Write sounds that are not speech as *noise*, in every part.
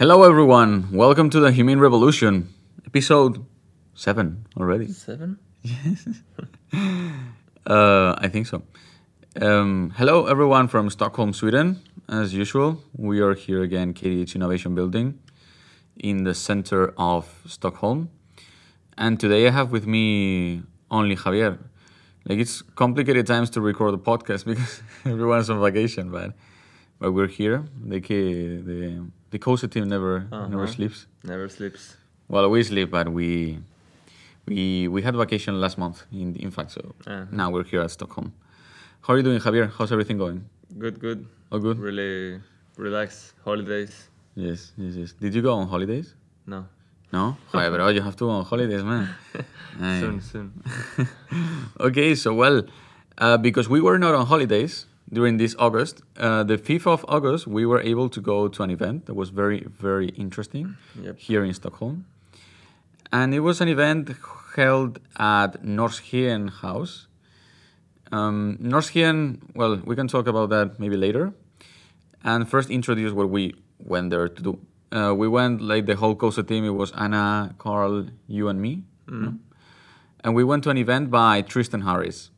Hello, everyone. Welcome to the Humane Revolution, episode seven already. Seven? *laughs* Uh, I think so. Um, hello, everyone from Stockholm, Sweden. As usual, we are here again, KTH Innovation Building, in the center of Stockholm. And today I have with me only Javier. Like it's complicated times to record a podcast *laughs* because everyone's on vacation, but but we're here. The the the COSE team never never Uh-huh. sleeps. Never sleeps. Well, we sleep, but we we we had vacation last month. In in fact, so Uh-huh. now we're here at Stockholm. How are you doing, Javier? How's everything going? Good, good. All good. Really relaxed. Holidays. Yes, yes, yes. Did you go on holidays? No. No, Joder, bro, you have to go on holidays, man. *laughs* Soon, soon. *laughs* okay, so well, uh, because we were not on holidays during this August, uh, the 5th of August, we were able to go to an event that was very, very interesting Yep. here in Stockholm. And it was an event held at Norrsken House. Um, Norrsken, well, we can talk about that maybe later. And first introduce what we went there to do. Uh, we went like the whole COSE team. It was Anna, Carl, you, and me. you know? And we went to an event by Tristan Harris.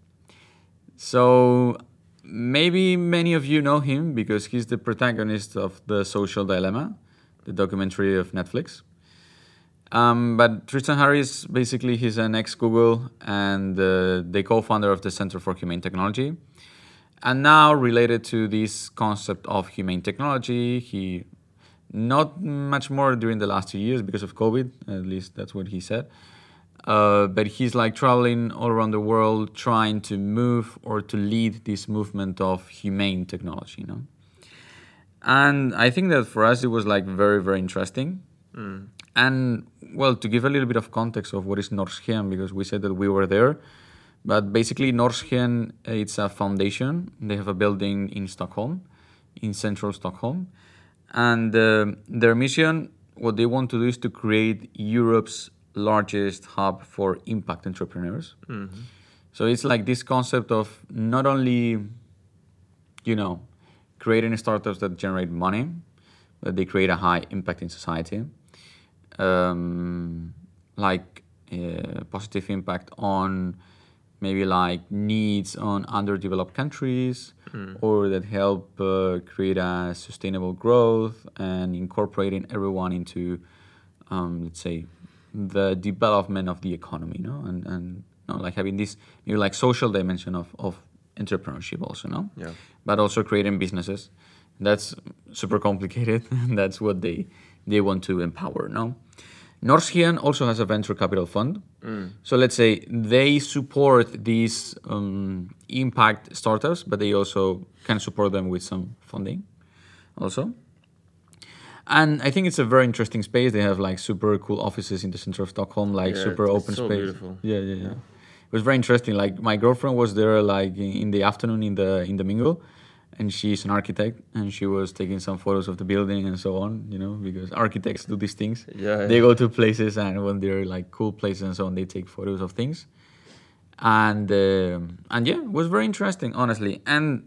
So maybe many of you know him because he's the protagonist of The Social Dilemma, the documentary of Netflix. Um, but Tristan Harris, basically, he's an ex-Google and uh, the co-founder of the Center for Humane Technology. And now, related to this concept of humane technology, he not much more during the last two years because of COVID. At least that's what he said. Uh, but he's like traveling all around the world, trying to move or to lead this movement of humane technology. You know, and I think that for us it was like very very interesting. And well, to give a little bit of context of what is Norrsken, because we said that we were there, but basically Norrsken, it's a foundation. They have a building in Stockholm, in central Stockholm, and uh, their mission, what they want to do is to create Europe's largest hub for impact entrepreneurs. So it's like this concept of not only, you know, creating startups that generate money, but they create a high impact in society, um, like uh, positive impact on maybe like needs on underdeveloped countries, or that help uh, create a sustainable growth and incorporating everyone into, um, let's say, the development of the economy, no, and and know, like having this maybe like social dimension of of entrepreneurship also, no, Yeah. but also creating businesses. That's super complicated. *laughs* That's what they they want to empower, no. Norrsken also has a venture capital fund. So let's say they support these um, impact startups, but they also can support them with some funding also. And I think it's a very interesting space. They have like super cool offices in the center of Stockholm, like Yeah, super open so space. beautiful. Yeah, yeah, yeah. It was very interesting. Like my girlfriend was there like in the afternoon in the in the mingle, and she's an architect, and she was taking some photos of the building and so on. You know, because architects do these things. Yeah. They go to places, and when they're like cool places and so on, they take photos of things. And um and yeah, it was very interesting, honestly. And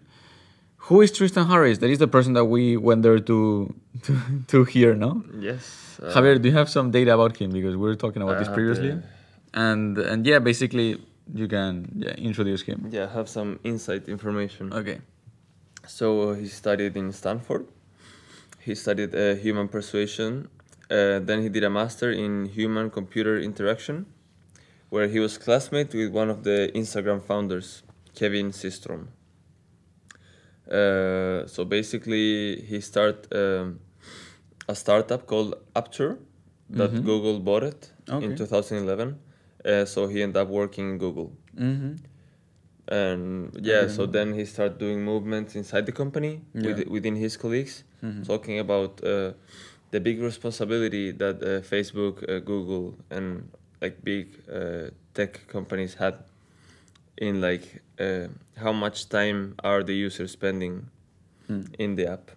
who is Tristan Harris? That is the person that we went there to to, to hear, no? Yes. uh, Javier, do you have some data about him? Because we were talking about this previously. the- And and yeah, basically you can yeah, introduce him. Yeah, have some inside information. Okay. So he studied in Stanford. He studied uh, human persuasion. Uh, then he did a master in human computer interaction, where he was classmate with one of the Instagram founders, Kevin Systrom. Uh, so basically, he started um, a startup called Apture that Google bought it Okay. in 2011. Uh, so he ended up working in Google Mm-hmm. and yeah so then he started doing movements inside the company with, Yeah. Mm-hmm. within his colleagues talking about uh, the big responsibility that uh, facebook uh, google and like big uh, tech companies had in like uh, how much time are the users spending in the app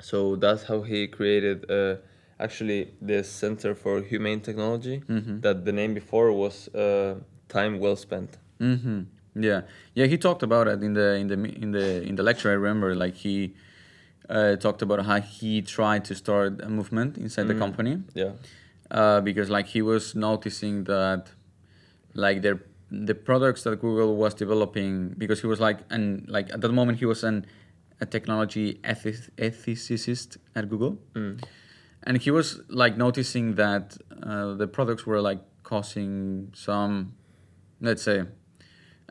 so that's how he created uh, actually the center for humane technology that the name before was uh, time well spent Mm-hmm. Yeah, yeah. He talked about it in the in the in the in the lecture. I remember, like he, uh, talked about how he tried to start a movement inside the Mm. company Yeah. uh, because like he was noticing that like their the products that Google was developing because he was like and like at that moment he was an a technology ethic, ethicist at Google Mm. and he was like noticing that uh, the products were like causing some let's say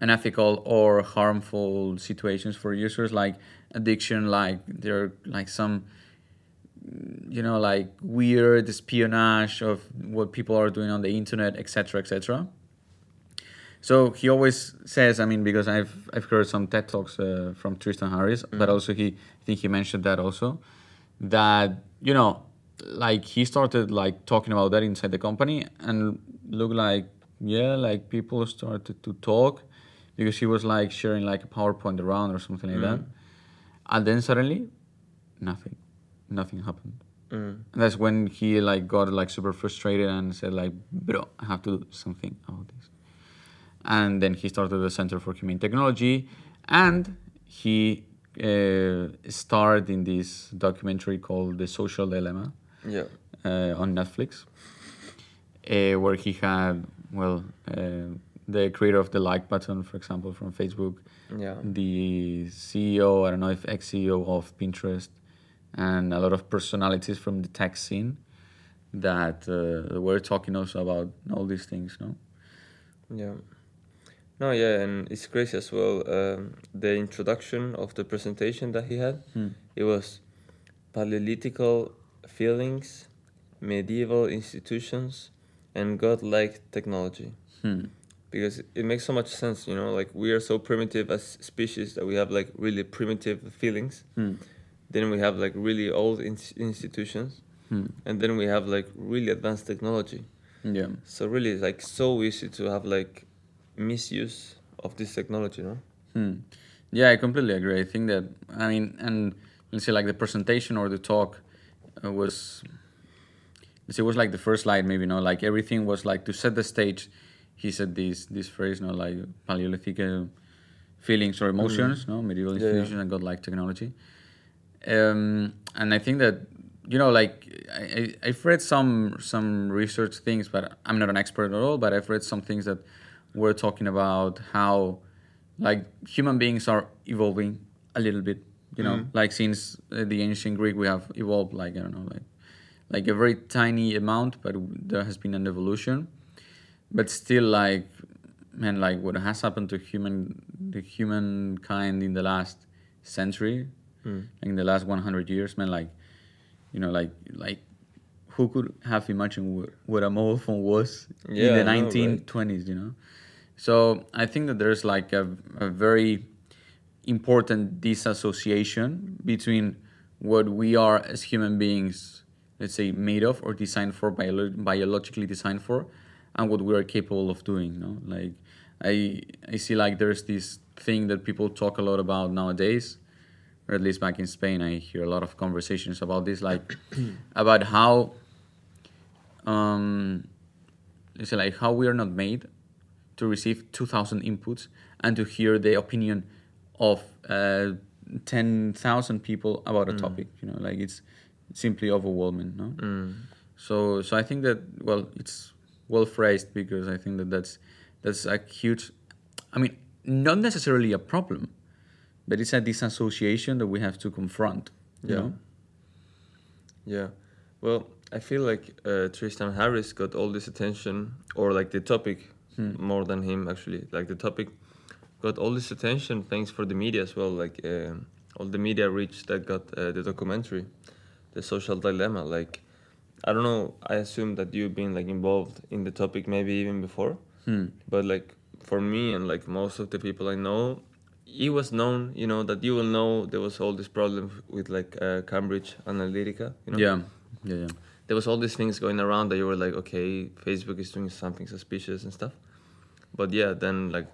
unethical or harmful situations for users like addiction like there are like some you know like weird espionage of what people are doing on the internet etc etc so he always says i mean because i've i've heard some ted talks uh, from tristan harris but also he i think he mentioned that also that you know like he started like talking about that inside the company and looked like yeah like people started to talk because he was like sharing like a powerpoint around or something like that. And then suddenly nothing nothing happened. Mm. and that's when he like got like super frustrated and said like bro i have to do something about this and then he started the center for humane technology and he uh, starred in this documentary called the social dilemma Yeah. uh, on netflix uh, where he had well uh, the creator of the like button for example from facebook Yeah. the CEO, I don't know if ex CEO of Pinterest, and a lot of personalities from the tech scene that uh, were talking also about all these things, no? Yeah. No, yeah, and it's crazy as well. Um, the introduction of the presentation that he had, Hmm. it was Paleolithical feelings, medieval institutions, and godlike technology. Hmm. Because it makes so much sense, you know, like we are so primitive as species that we have like really primitive feelings. Hmm. Then we have like really old ins- institutions, Hmm. and then we have like really advanced technology. Yeah. So really, it's like so easy to have like misuse of this technology, no? Hmm. Yeah, I completely agree. I think that I mean, and let's say like the presentation or the talk uh, was, let's say it was like the first slide, maybe no, like everything was like to set the stage. He said this this phrase, no, like Paleolithic uh, feelings or emotions, no, medieval Yeah, yeah. institutions and godlike technology. Um, and I think that you know, like I, I I've read some some research things, but I'm not an expert at all. But I've read some things that were talking about how like human beings are evolving a little bit you know Mhm. like since uh, the ancient greek we have evolved like i don't know like like a very tiny amount but there has been an evolution but still like man like what has happened to human the humankind in the last century Mm. in the last 100 years man like you know like like who could have imagined what, what a mobile phone was Yeah, in the I know, right? 1920s you know so i think that there's like a, a very important disassociation between what we are as human beings let's say made of or designed for bio- biologically designed for and what we are capable of doing no? Like i i see like there's this thing that people talk a lot about nowadays or at least back in spain i hear a lot of conversations about this like *clears throat* about how um let's say like how we are not made to receive 2000 inputs and to hear the opinion of uh, 10,000 people about a topic you know like it's simply overwhelming no Mm. so so i think that well it's well phrased because i think that that's that's a huge i mean not necessarily a problem but it's a disassociation that we have to confront you Yeah. know Yeah. Well, I feel like uh, Tristan Harris got all this attention, or like the topic Hmm. more than him actually. Like the topic got all this attention thanks for the media as well. Like um all the media reach that got uh, the documentary, the social dilemma. Like I don't know. I assume that you've been like involved in the topic maybe even before, Hmm. but like for me and like most of the people I know, it was known. You know that you will know there was all this problem with like uh, Cambridge Analytica. You know? yeah yeah yeah there was all these things going around that you were like, okay, Facebook is doing something suspicious and stuff. But yeah, then like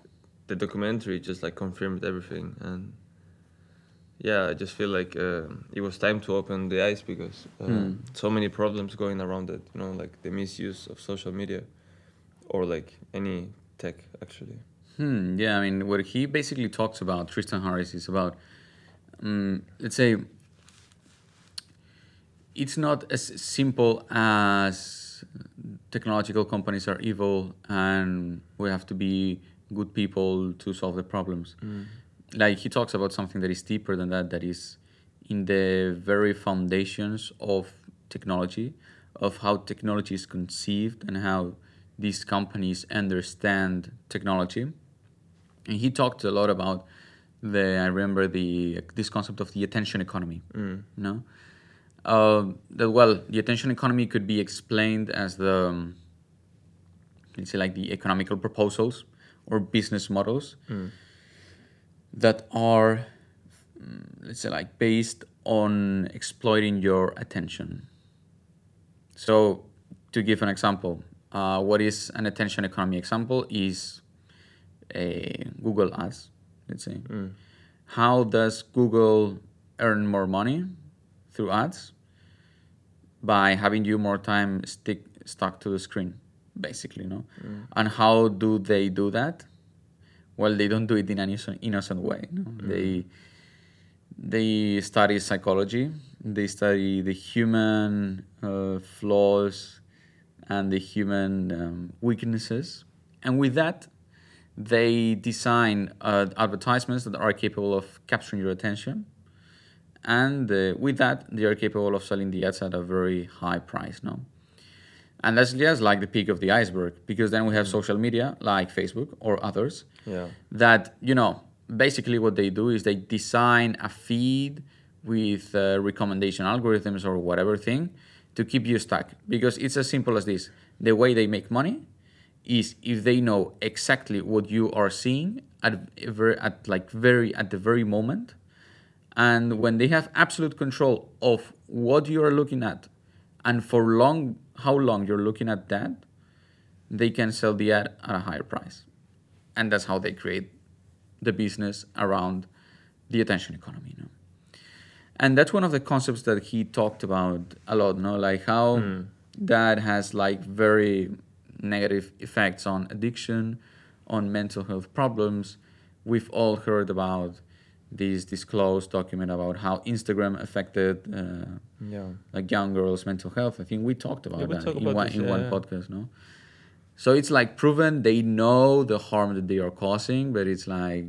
the documentary just like confirmed everything, and yeah, I just feel like uh, it was time to open the eyes because uh, Hmm. so many problems going around it. You know, like the misuse of social media, or like any tech actually. Hmm, yeah, I mean, what he basically talks about, Tristan Harris, is about, um, let's say, it's not as simple as technological companies are evil and we have to be good people to solve the problems. Mm. Like he talks about something that is deeper than that, that is in the very foundations of technology, of how technology is conceived and how these companies understand technology. And he talked a lot about the I remember the this concept of the attention economy. Mm. You know, uh, that well, the attention economy could be explained as the um, let's say like the economical proposals or business models that are mm, let's say like based on exploiting your attention. So to give an example, uh, what is an attention economy example is a Google Ads, let's say. How does Google earn more money through ads? By having you more time stick stuck to the screen, basically, no? And how do they do that? Well, they don't do it in an innocent, innocent way. No? They they study psychology. They study the human uh, flaws and the human um, weaknesses, and with that, they design uh, advertisements that are capable of capturing your attention and uh, with that they are capable of selling the ads at a very high price no? And that's just like the peak of the iceberg because then we have social media like facebook or others Yeah. that you know basically what they do is they design a feed with uh, recommendation algorithms or whatever thing to keep you stuck. Because it's as simple as this. The way they make money is if they know exactly what you are seeing at at like very at the very moment and when they have absolute control of what you are looking at and for long how long you're looking at that they can sell the ad at a higher price. And that's how they create the business around the attention economy you know? and that's one of the concepts that he talked about a lot no? Like how hmm. that has like very negative effects on addiction on mental health problems. We've all heard about this disclosed document about how instagram affected uh, Yeah. like young girls' mental health. I think we talked about Yeah, we that talked in about one this, in yeah, one podcast, no? So it's like proven they know the harm that they are causing, but it's like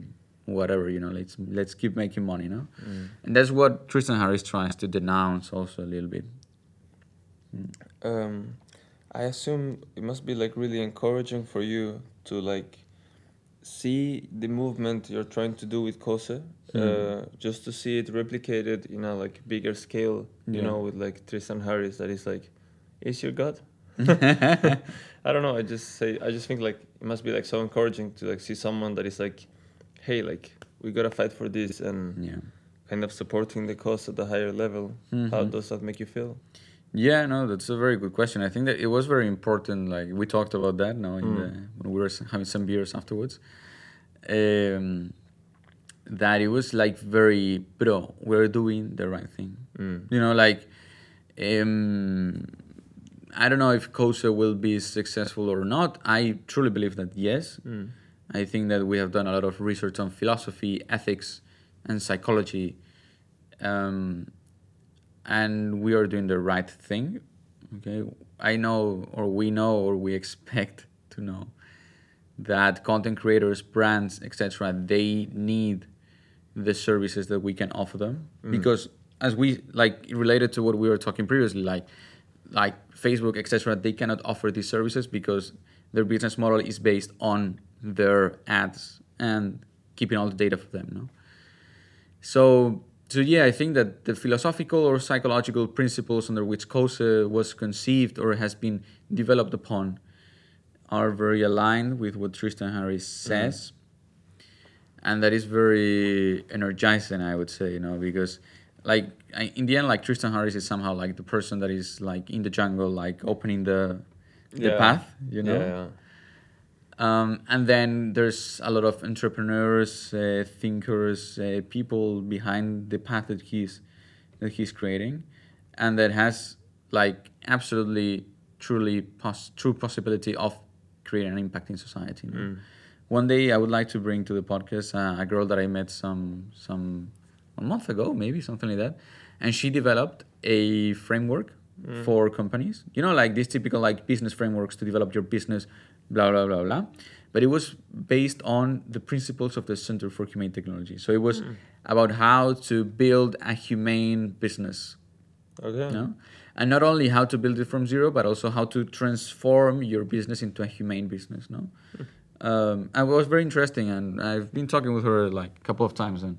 whatever, you know, let's let's keep making money, no? Mm. And that's what Tristan Harris tries to denounce also a little bit. Um, I assume it must be like really encouraging for you to like see the movement you're trying to do with COSE, uh, just to see it replicated in a like bigger scale. You Yeah. know, with like Tristan Harris, that is like, is your God? *laughs* *laughs* I don't know. I just say I just think like it must be like so encouraging to like see someone that is like, hey, like we gotta fight for this and Yeah. kind of supporting the cause at a higher level. How Mhm. does that make you feel? Yeah, no, that's a very good question. I think that it was very important. Like we talked about that now in the, when we were having some beers afterwards. Um, that it was like very, bro, we're doing the right thing. Mm. You know, like, um, I don't know if COSE will be successful or not. I truly believe that yes. Mm. I think that we have done a lot of research on philosophy, ethics, and psychology, um, and we are doing the right thing. Okay, I know, or we know, or we expect to know that content creators, brands, etc., they need the services that we can offer them mm. because as we like related to what we were talking previously, like like Facebook, etc., they cannot offer these services because their business model is based on their ads and keeping all the data for them. No, so so yeah, I think that the philosophical or psychological principles under which COSE was conceived or has been developed upon are very aligned with what Tristan Harris says. Mm-hmm. And that is very energizing, I would say, you know, because like I- in the end, like Tristan Harris is somehow like the person that is like in the jungle, like opening the the Yeah. path, you know. Yeah, yeah. Um, and then there's a lot of entrepreneurs, uh, thinkers, uh, people behind the path that he's that he's creating, and that has like absolutely, truly, pos- true possibility of creating an impact in society. you know. One day, I would like to bring to the podcast uh, a girl that I met some some a month ago, maybe something like that, and she developed a framework for companies. You know, like these typical like business frameworks to develop your business, blah blah blah blah. But it was based on the principles of the Center for Humane Technology. So it was about how to build a humane business Okay. no? and not only how to build it from zero but also how to transform your business into a humane business no um, and it was very interesting and i've been talking with her like a couple of times and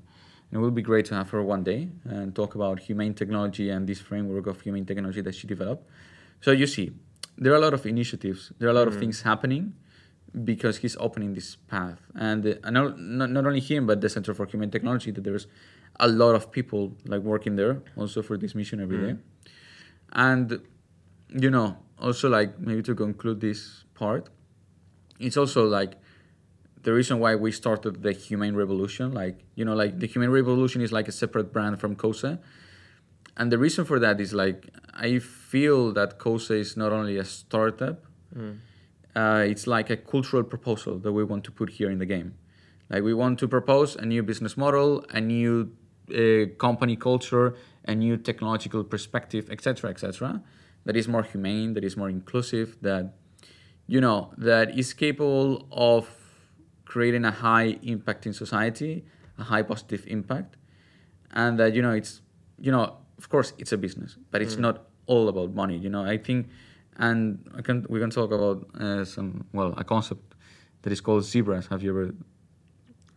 it would be great to have her one day and talk about humane technology and this framework of humane technology that she developed so you see there are a lot of initiatives. There are a lot of things happening because he's opening this path. And, uh, and not, not, not only him but the center for Human technology that there's a lot of people like working there also for this mission every day. And you know also like maybe to conclude this part it's also like the reason why we started the humane revolution like you know like the humane revolution is like a separate brand from COSE and the reason for that is like i feel that COSE is not only a startup uh, it's like a cultural proposal that we want to put here in the game. Like we want to propose a new business model a new uh, company culture a new technological perspective etc etc that is more humane that is more inclusive that you know that is capable of creating a high impact in society a high positive impact and that you know it's you know of course it's a business but it's not all about money you know i think and I can we can talk about uh, some well a concept that is called zebras have you ever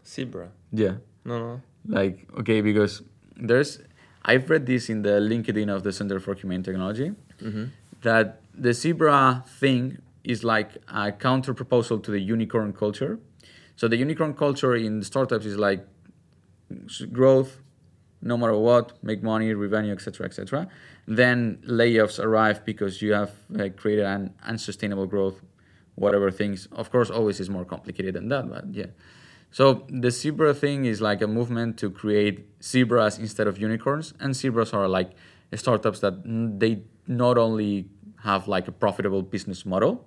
Zebra. yeah No, no. like okay because there's i've read this in the linkedin of the center for humane technology that the zebra thing is like a counter proposal to the unicorn culture so the unicorn culture in startups is like growth no matter what make money revenue etc etc then layoffs arrive because you have uh, created an unsustainable growth whatever things. Of course always is more complicated than that but yeah. So the zebra thing is like a movement to create zebras instead of unicorns and zebras are like startups that they not only have like a profitable business model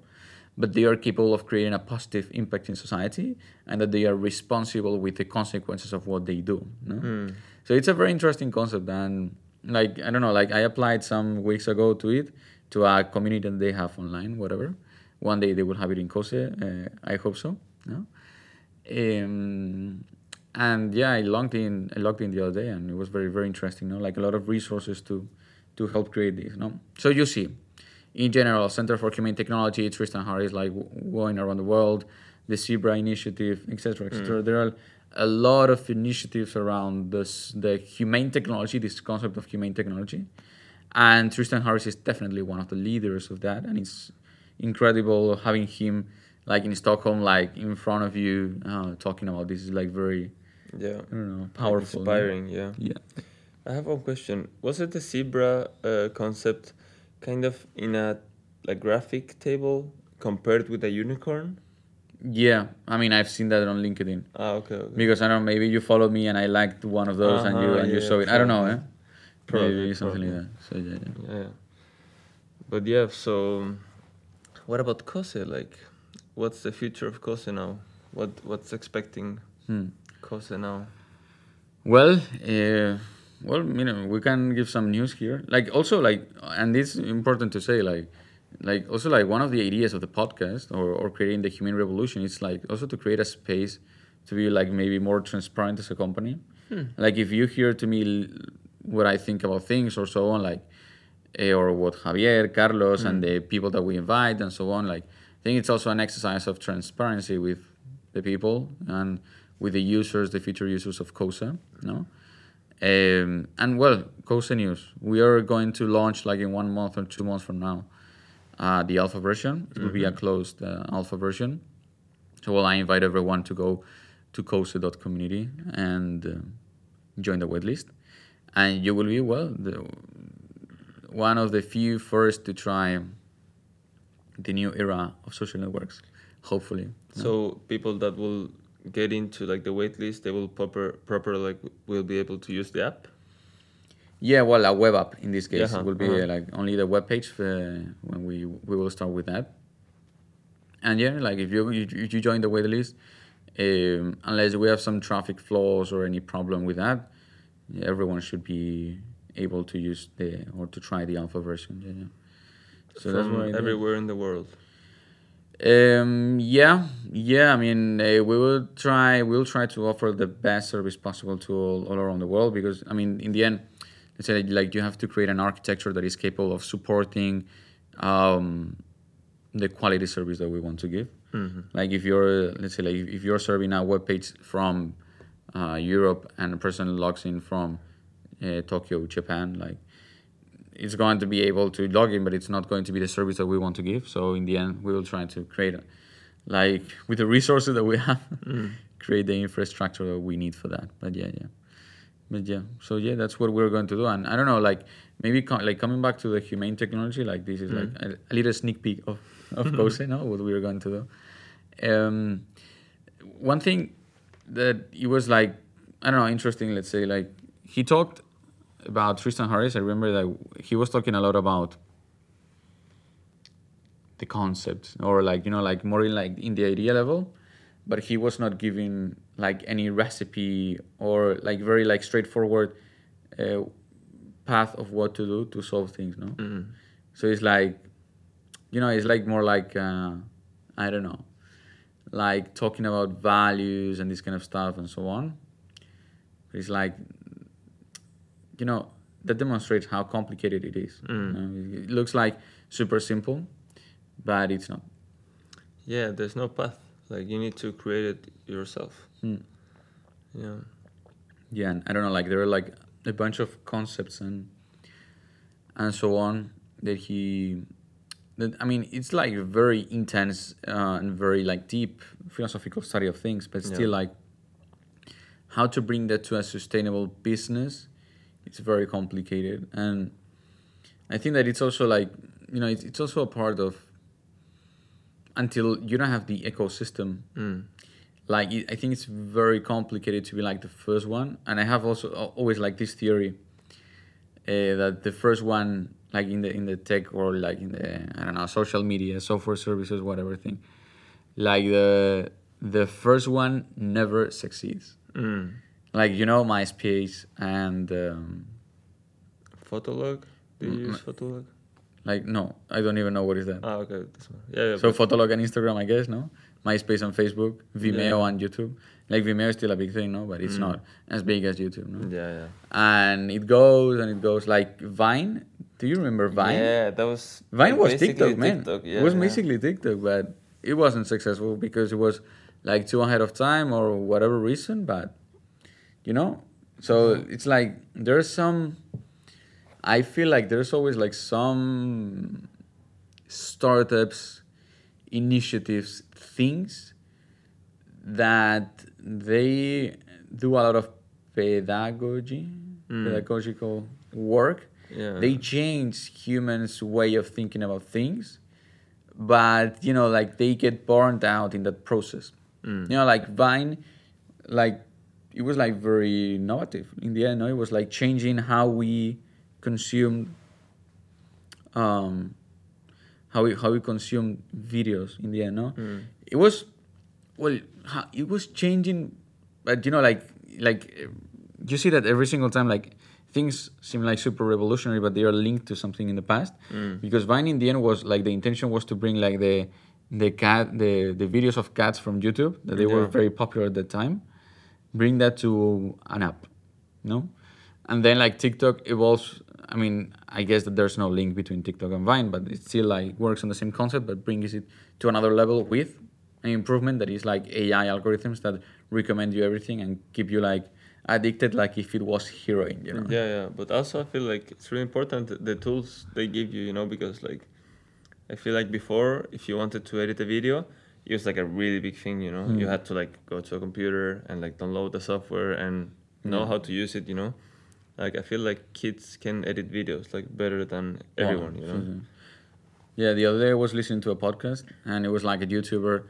but they are capable of creating a positive impact in society and that they are responsible with the consequences of what they do no? so it's a very interesting concept and like i don't know like i applied some weeks ago to it to a community that they have online whatever one day they will have it in COSE. Uh, i hope so no? um, and yeah i logged in i logged in the other day and it was very very interesting no? like a lot of resources to to help create this no so you see in general, Center for Humane Technology, Tristan Harris, like going around the world, the Zebra Initiative, etc., etc. There are a lot of initiatives around this, the humane technology, this concept of humane technology, and Tristan Harris is definitely one of the leaders of that, and it's incredible having him like in Stockholm, like in front of you, uh, talking about this is like very, Yeah. I don't know, powerful. Inspiring, yeah. Yeah. I have one question. Was it the zebra uh, concept kind of in a like graphic table compared with a unicorn? Yeah, I mean, I've seen that on LinkedIn. Ah, okay, okay. Because I don't know, maybe you followed me and I liked one of those and you Uh-huh, and you yeah, saw it. I don't know, eh? probably. maybe something probably. like that. So yeah, yeah. Yeah, yeah. But yeah, so what about COSE? Like, what's the future of COSE now? What what's expecting Hmm. COSE now? Well, uh, well, you know, we can give some news here. Like also like, and it's important to say like, like also like one of the ideas of the podcast or, or creating the human revolution is like also to create a space to be like maybe more transparent as a company. Like if you hear to me what I think about things or so on, like eh, or what Javier, Carlos, and the people that we invite and so on. Like, I think it's also an exercise of transparency with the people and with the users, the future users of COSE. No, um, and well, COSE news. We are going to launch like in one month or two months from now. Uh, the alpha version. It will be a closed uh, alpha version. So, well, I invite everyone to go to COSE.community and uh, join the waitlist. And you will be, well, the, one of the few first to try the new era of social networks, hopefully. no? So people that will get into like the wait list, they will proper proper like will be able to use the app. Yeah, well, a web app in this case Yeah, will be uh-huh. uh, like only the web page uh, when we we will start with that. And yeah, like if you you, you join the wait list, um, unless we have some traffic flaws or any problem with that, everyone should be able to use the or to try the alpha version. Yeah. So From everywhere in the world. Um, yeah, yeah. I mean, uh, we will try. We'll try to offer the best service possible to all, all around the world because I mean, in the end, let's say like you have to create an architecture that is capable of supporting um, the quality service that we want to give. Like if you're, let's say, like if you're serving a web page from uh, Europe and a person logs in from uh, Tokyo, Japan, like it's going to be able to log in, but it's not going to be the service that we want to give. So in the end, we will try to create, a, like with the resources that we have, *laughs* create the infrastructure that we need for that. But yeah, yeah, but yeah. So yeah, that's what we're going to do. And I don't know, like maybe co- like coming back to the humane technology, like this is like a, a little sneak peek of of *laughs* COSE, no, what we're going to do. Um, one thing that it was like I don't know interesting. Let's say like he talked about Tristan Harris. I remember that he was talking a lot about the concept or like you know like more in like in the idea level, but he was not giving like any recipe or like very like straightforward uh, path of what to do to solve things. No, so it's like you know it's like more like uh, I don't know like talking about values and this kind of stuff and so on. It's like, you know, that demonstrates how complicated it is. you know. It looks like super simple, but it's not. Yeah, there's no path. Like you need to create it yourself. Mm. Yeah. Yeah, and I don't know, like there are like a bunch of concepts and and so on that he that I mean it's like a very intense uh, and very like deep philosophical study of things, but still Yeah. like how to bring that to a sustainable business, it's very complicated and I think that it's also like you know it's, it's also a part of until you don't have the ecosystem Mm. like it, I think it's very complicated to be like the first one, and I have also always like this theory uh, that the first one, like in the in the tech or like in the I don't know social media, software services, whatever thing, like the the first one never succeeds. Mm. Like you know MySpace and um, Fotolog. Do you use Fotolog? like no, I don't even know what is that. Ah, okay. This one. Yeah. yeah So Fotolog and Instagram, I guess, no? MySpace and Facebook, Vimeo Yeah. and YouTube. Like Vimeo is still a big thing, no? But it's Mm. not as big as YouTube, no? yeah, yeah. And it goes and it goes like Vine. Do you remember Vine? Yeah, that was. Vine was TikTok, man. TikTok, it was yeah. basically TikTok, but it wasn't successful because it was like too ahead of time or whatever reason. But you know, so Mm-hmm. it's like there's some. I feel like there's always like some startups, initiatives, things that they do a lot of pedagogy, Mm. pedagogical work. Yeah. They change humans' way of thinking about things, but you know, like they get burned out in that process. Mm. You know, like Vine, like it was like very innovative in the end. No, it was like changing how we consume, um, how we how we consume videos in the end. No, Mm. it was, well, it was changing, but you know, like like you see that every single time, like things seem like super revolutionary, but they are linked to something in the past. Mm. Because Vine in the end was like the intention was to bring like the the cat the the videos of cats from YouTube that they were very popular at that time, bring that to an app, no, and then like TikTok evolves. I mean, I guess that there's no link between TikTok and Vine, but it still like works on the same concept, but brings it to another level with an improvement that is like AI algorithms that recommend you everything and keep you like addicted, like if it was heroin, you know. Yeah, yeah. But also, I feel like it's really important the tools they give you. You know, because like, I feel like before, if you wanted to edit a video, it was like a really big thing. You know, you Mm. had to like go to a computer and like download the software and know Yeah. how to use it. You know, like I feel like kids can edit videos like better than everyone. You know. sure. Yeah, the other day I was listening to a podcast and it was like a YouTuber,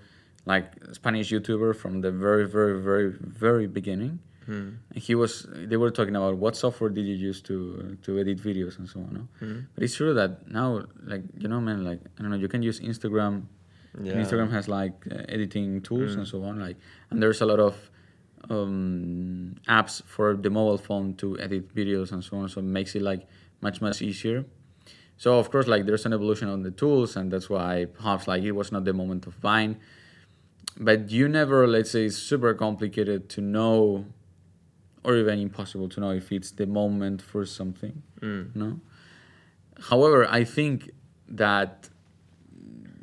like a Spanish YouTuber from the very, very, very, very beginning. And he was, they were talking about what software did you use to to edit videos and so on. No? Hmm. But it's true that now, like you know, man, like I don't know, you can use Instagram. Yeah. Instagram has like uh, editing tools Mm. and so on. Like, and there's a lot of um, apps for the mobile phone to edit videos and so on. So it makes it like much much easier. So of course, like there's an evolution on the tools, and that's why perhaps like it was not the moment of Vine. But you never, let's say, it's super complicated to know, or even impossible to know if it's the moment for something. Mm. No. However, I think that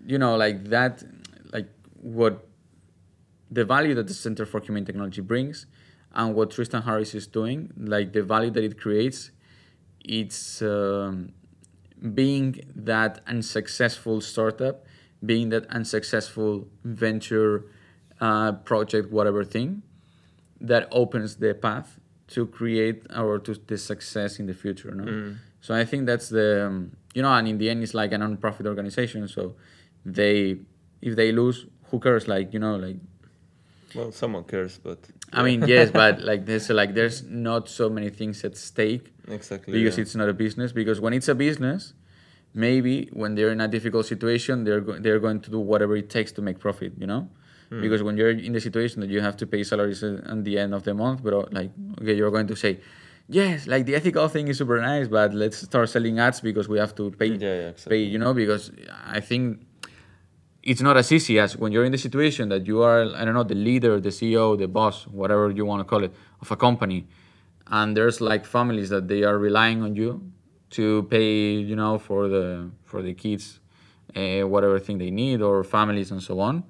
you know, like that, like what the value that the Center for Humane Technology brings, and what Tristan Harris is doing, like the value that it creates, it's um, being that unsuccessful startup, being that unsuccessful venture uh, project, whatever thing, that opens the path to create or to the success in the future. No? Mm. So I think that's the um, you know, and in the end, it's like a non-profit organization. So they, if they lose, who cares? Like you know, like Well, someone cares, but I mean, yes, but *laughs* like there's like there's not so many things at stake exactly because yeah. it's not a business. Because when it's a business, maybe when they're in a difficult situation, they're go- they're going to do whatever it takes to make profit. You know, Hmm. because when you're in the situation that you have to pay salaries at the end of the month, but uh, like okay, you're going to say, yes, like the ethical thing is super nice, but let's start selling ads because we have to pay Yeah, yeah, pay. You know, because I think it's not as easy as when you're in the situation that you are i don't know the leader the ceo the boss whatever you want to call it of a company and there's like families that they are relying on you to pay you know for the for the kids uh, whatever thing they need or families and so on.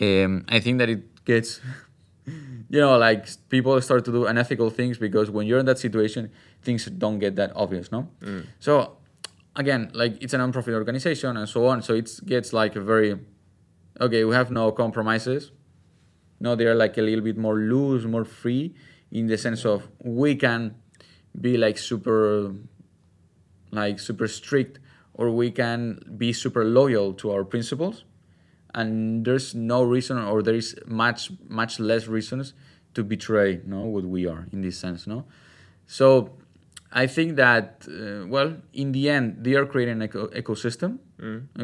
Um, i think that it gets *laughs* you know like people start to do unethical things because when you're in that situation things don't get that obvious no? So again like it's a non-profit organization and so on so it gets like a very okay we have no compromises. No they're like a little bit more loose more free in the sense of we can be like super like super strict or we can be super loyal to our principles. And there's no reason or there is much much less reasons to betray no what we are in this sense no? So i think that uh, well in the end they are creating an eco- ecosystem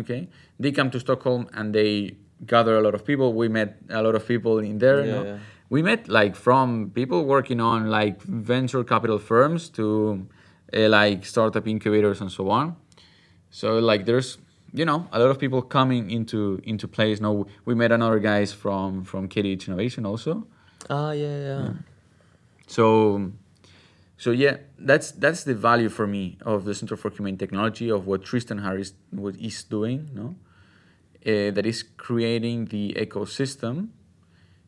okay? They come to stockholm and they gather a lot of people. We met a lot of people in there Yeah, no? yeah. we met like from people working on like venture capital firms to uh, like startup incubators and so on. So like there's you know a lot of people coming into into place. Now we met another guys from from KTH Innovation also. Ah, yeah, yeah. so so yeah that's that's the value for me of the Center for Humane Technology of what Tristan Harris what is doing no uh, that is creating the ecosystem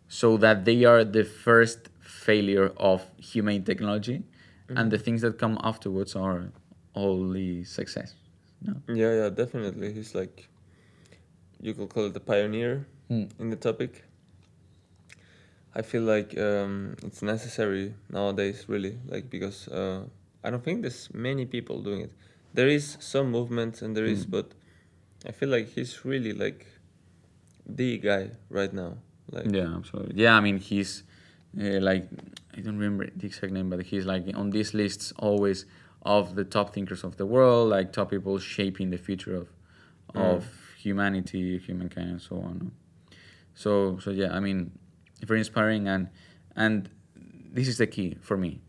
so that they are the first failure of humane technology and the things that come afterwards are only success no Yeah, yeah, definitely. He's like, you could call it a pioneer Hmm. in the topic. I feel like um, it's necessary nowadays, really, like because uh, I don't think there's many people doing it. There is some movement, and there is, Hmm. but I feel like he's really like the guy right now. Like, Yeah, absolutely. Yeah, I mean, he's uh, like, I don't remember the exact name, but he's like on these lists always of the top thinkers of the world, like top people shaping the future of of humanity, humankind, and so on. So, so yeah, I mean, very inspiring, and and this is the key for me.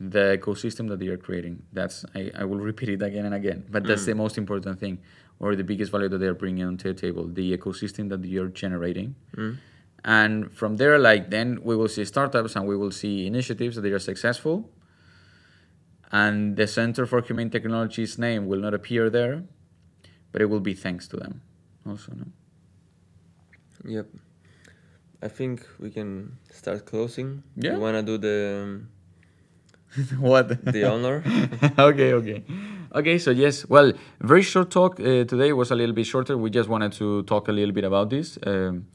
The ecosystem that they are creating. That's I, I will repeat it again and again, but that's the most important thing, or the biggest value that they are bringing onto the table. The ecosystem that you're generating Mm. and from there like then we will see startups and we will see initiatives that they are successful and the center for humane technologies name will not appear there but it will be thanks to them also no? Yep. I think we can start closing. Yeah. You wanna do the um, *laughs* what? the honor? *laughs* okay okay. Okay so yes well very short talk uh, today was a little bit shorter. We just wanted to talk a little bit about this. Um,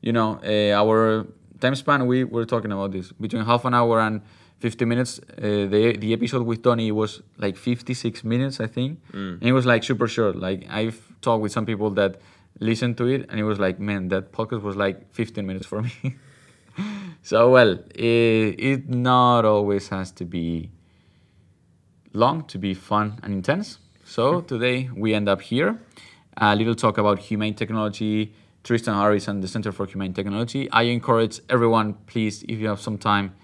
you know uh, our time span we were talking about this. Between half an hour and 50 minutes uh, the the episode with tony was like 56 minutes i think. And it was like super short. Like i've talked with some people that listened to it and it was like man that podcast was like 15 minutes for me *laughs* so well it, it not always has to be long to be fun and intense. So today we end up here. A little talk about humane technology, Tristan Harris and the Center for Humane Technology. I encourage everyone, please, if you have some time,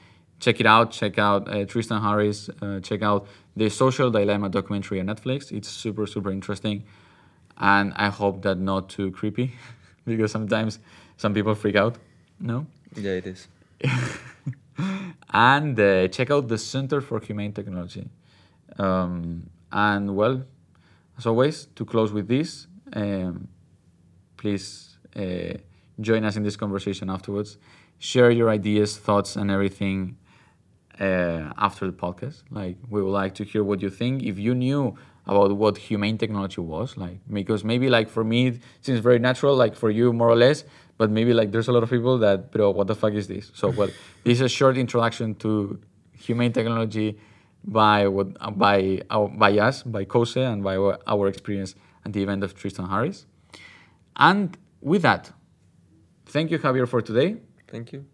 check it out. Check out uh, Tristan Harris. Uh, check out the Social Dilemma documentary on Netflix. It's super, super interesting. And I hope that not too creepy *laughs* because sometimes some people freak out. No? Yeah, it is. *laughs* and uh, check out the Center for Humane Technology. Um, and well, as always, to close with this, um, please uh, join us in this conversation afterwards. Share your ideas, thoughts, and everything uh, after the podcast. Like, we would like to hear what you think. If you knew about what humane technology was, like, because maybe like for me it seems very natural, like for you more or less, but maybe like there's a lot of people that, bro, what the fuck is this? So, well, *laughs* this is a short introduction to humane technology by what by our, by us, by COSE, and by our, our experience at the event of Tristan Harris. And with that, thank you, Javier, for today, Thank you.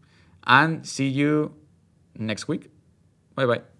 and see you next week. Bye bye.